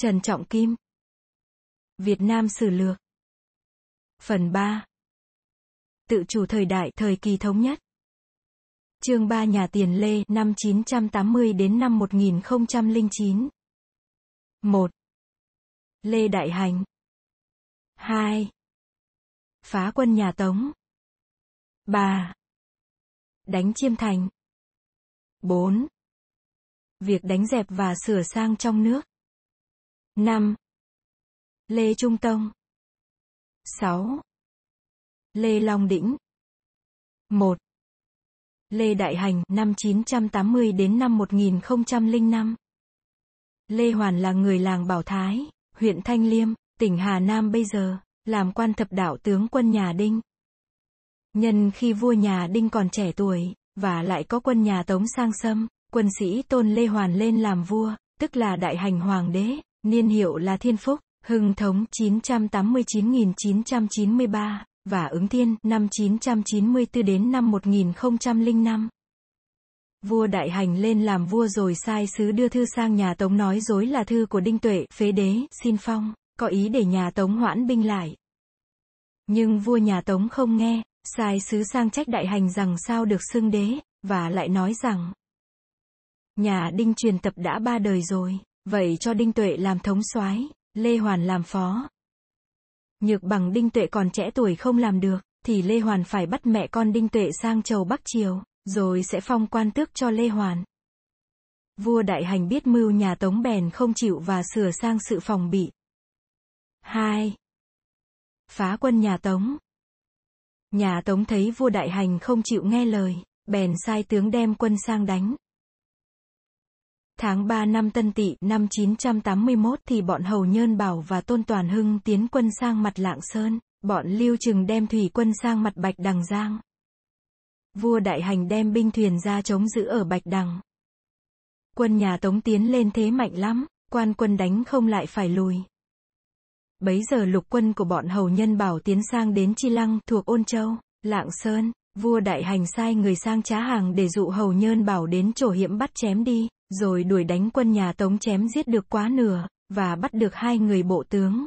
Trần Trọng Kim. Việt Nam Sử Lược. Phần 3. Tự chủ thời đại, thời kỳ thống nhất. Chương 3 Nhà tiền Lê, năm 980 đến năm 1009. 1. Lê Đại Hành. 2. Phá quân nhà Tống. 3. Đánh Chiêm Thành. 4. Việc đánh dẹp và sửa sang trong nước. 5. Lê Trung Tông. 6. Lê Long Đĩnh. 1. Lê Đại Hành, năm 980 đến năm 1005. Lê Hoàn là người làng Bảo Thái, huyện Thanh Liêm, tỉnh Hà Nam bây giờ, làm quan thập đạo tướng quân nhà Đinh. Nhân khi vua nhà Đinh còn trẻ tuổi, và lại có quân nhà Tống sang xâm, quân sĩ tôn Lê Hoàn lên làm vua, tức là đại hành hoàng đế, niên hiệu là Thiên Phúc, Hưng Thống 989.993, và ứng thiên năm 994 đến năm 1005. Vua đại hành lên làm vua rồi sai sứ đưa thư sang nhà Tống nói dối là thư của Đinh Tuệ, phế đế, xin phong, có ý để nhà Tống hoãn binh lại. Nhưng vua nhà Tống không nghe, sai sứ sang trách đại hành rằng sao được xưng đế, và lại nói rằng nhà Đinh truyền tập đã ba đời rồi, vậy cho Đinh Tuệ làm thống soái, Lê Hoàn làm phó. Nhược bằng Đinh Tuệ còn trẻ tuổi không làm được, thì Lê Hoàn phải bắt mẹ con Đinh Tuệ sang chầu Bắc Triều, rồi sẽ phong quan tước cho Lê Hoàn. Vua Đại Hành biết mưu nhà Tống bèn không chịu và sửa sang sự phòng bị. 2. Phá quân nhà Tống. Nhà Tống thấy vua Đại Hành không chịu nghe lời, bèn sai tướng đem quân sang đánh. Tháng 3 năm Tân Tỵ năm 981 thì bọn Hầu Nhơn Bảo và Tôn Toàn Hưng tiến quân sang mặt Lạng Sơn, bọn Lưu Trừng đem thủy quân sang mặt Bạch Đằng Giang. Vua Đại Hành đem binh thuyền ra chống giữ ở Bạch Đằng. Quân nhà Tống tiến lên thế mạnh lắm, quan quân đánh không lại phải lùi. Bấy giờ lục quân của bọn Hầu Nhân Bảo tiến sang đến Chi Lăng thuộc Ôn Châu, Lạng Sơn, vua Đại Hành sai người sang trá hàng để dụ Hầu Nhơn Bảo đến chỗ hiểm bắt chém đi, rồi đuổi đánh quân nhà Tống chém giết được quá nửa, và bắt được hai người bộ tướng.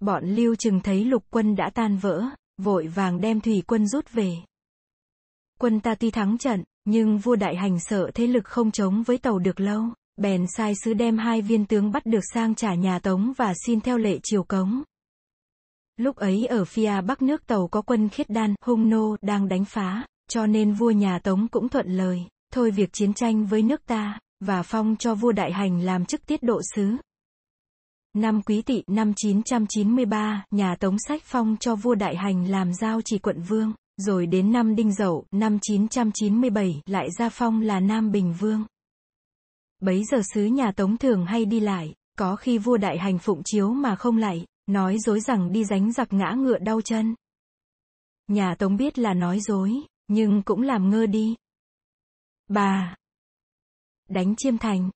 Bọn Lưu Trừng thấy lục quân đã tan vỡ, vội vàng đem thủy quân rút về. Quân ta tuy thắng trận, nhưng vua đại hành sợ thế lực không chống với tàu được lâu, bèn sai sứ đem hai viên tướng bắt được sang trả nhà Tống và xin theo lệ triều cống. Lúc ấy ở phía bắc nước tàu có quân khiết đan, hung nô, đang đánh phá, cho nên vua nhà Tống cũng thuận lời, thôi việc chiến tranh với nước ta, và phong cho vua đại hành làm chức tiết độ sứ. Năm Quý Tỵ năm 993, nhà Tống Sách phong cho vua đại hành làm giao chỉ quận vương, rồi đến năm Đinh Dậu, năm 997, lại ra phong là Nam Bình Vương. Bấy giờ sứ nhà Tống thường hay đi lại, có khi vua đại hành phụng chiếu mà không lại, nói dối rằng đi dánh giặc ngã ngựa đau chân. Nhà Tống biết là nói dối, nhưng cũng làm ngơ đi, 3. Đánh chiêm thành.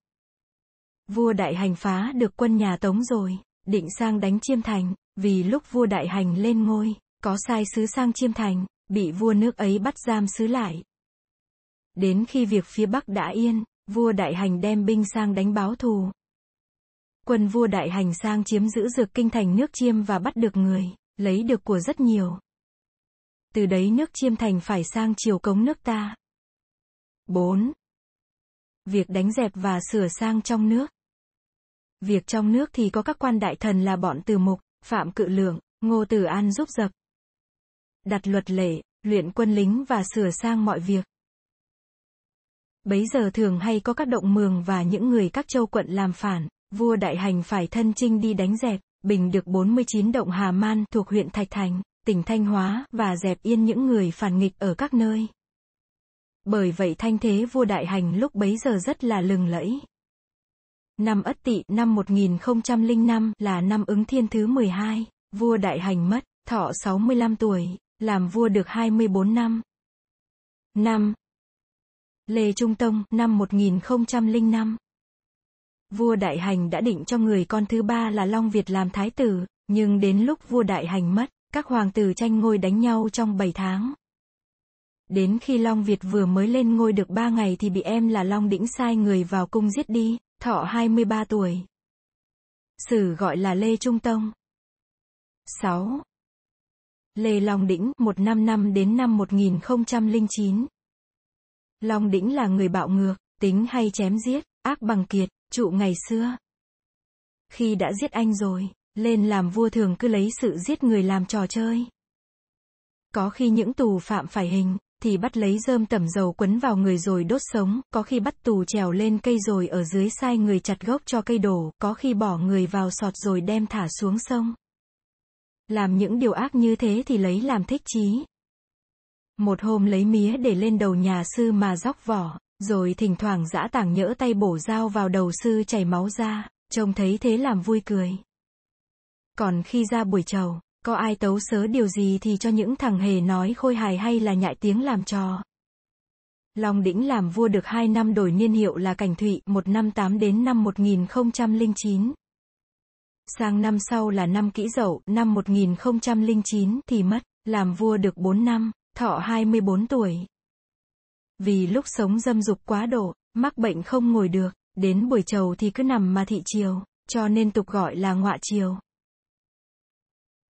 Vua đại hành phá được quân nhà Tống rồi, định sang đánh chiêm thành, vì lúc vua đại hành lên ngôi, có sai sứ sang chiêm thành, bị vua nước ấy bắt giam sứ lại. Đến khi việc phía Bắc đã yên, vua đại hành đem binh sang đánh báo thù. Quân vua đại hành sang chiếm giữ dược kinh thành nước chiêm và bắt được người, lấy được của rất nhiều. Từ đấy nước chiêm thành phải sang chiều cống nước ta. 4. Việc đánh dẹp và sửa sang trong nước. Việc trong nước thì có các quan đại thần là bọn từ mục, phạm cự lượng, ngô tử an giúp giặc. Đặt luật lệ, luyện quân lính và sửa sang mọi việc. Bấy giờ thường hay có các động mường và những người các châu quận làm phản, vua đại hành phải thân chinh đi đánh dẹp, bình được 49 động Hà Man thuộc huyện Thạch Thành, tỉnh Thanh Hóa, và dẹp yên những người phản nghịch ở các nơi. Bởi vậy thanh thế vua đại hành lúc bấy giờ rất là lừng lẫy. Năm Ất Tỵ năm 1005 là năm ứng thiên thứ 12, vua đại hành mất, thọ 65 tuổi, làm vua được 24 năm. Năm Lê Trung Tông năm 1005 Vua Đại Hành đã định cho người con thứ ba là Long Việt làm thái tử, nhưng đến lúc vua Đại Hành mất, các hoàng tử tranh ngôi đánh nhau trong 7 tháng. Đến khi Long Việt vừa mới lên ngôi được 3 ngày thì bị em là Long Đĩnh sai người vào cung giết đi, thọ 23 tuổi. Sử gọi là Lê Trung Tông. 6. Lê Long Đĩnh, 155 đến năm 1009. Long Đĩnh là người bạo ngược, tính hay chém giết, ác bằng kiệt, trụ ngày xưa. Khi đã giết anh rồi, lên làm vua thường cứ lấy sự giết người làm trò chơi. Có khi những tù phạm phải hình, thì bắt lấy rơm tẩm dầu quấn vào người rồi đốt sống, có khi bắt tù trèo lên cây rồi ở dưới sai người chặt gốc cho cây đổ, có khi bỏ người vào sọt rồi đem thả xuống sông. Làm những điều ác như thế thì lấy làm thích chí. Một hôm lấy mía để lên đầu nhà sư mà róc vỏ, rồi thỉnh thoảng giã tảng nhỡ tay bổ dao vào đầu sư chảy máu ra, trông thấy thế làm vui cười. Còn khi ra buổi trầu có ai tấu sớ điều gì thì cho những thằng hề nói khôi hài hay là nhại tiếng làm trò. Long Đĩnh làm vua được 2 năm đổi niên hiệu là Cảnh Thụy, 158 đến năm 1009. Sang năm sau là năm Kỷ Dậu, năm 1009 thì mất, làm vua được 4 năm, thọ 24 tuổi. Vì lúc sống dâm dục quá độ, mắc bệnh không ngồi được, đến buổi trầu thì cứ nằm mà thị chiều, cho nên tục gọi là ngọa chiều.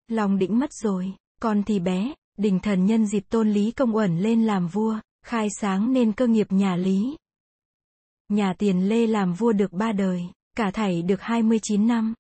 Long đĩnh mất rồi, con thì bé, đỉnh thần nhân dịp tôn Lý Công Uẩn lên làm vua, khai sáng nên cơ nghiệp nhà Lý. Nhà tiền Lê làm vua được ba đời, cả thảy được 29 năm.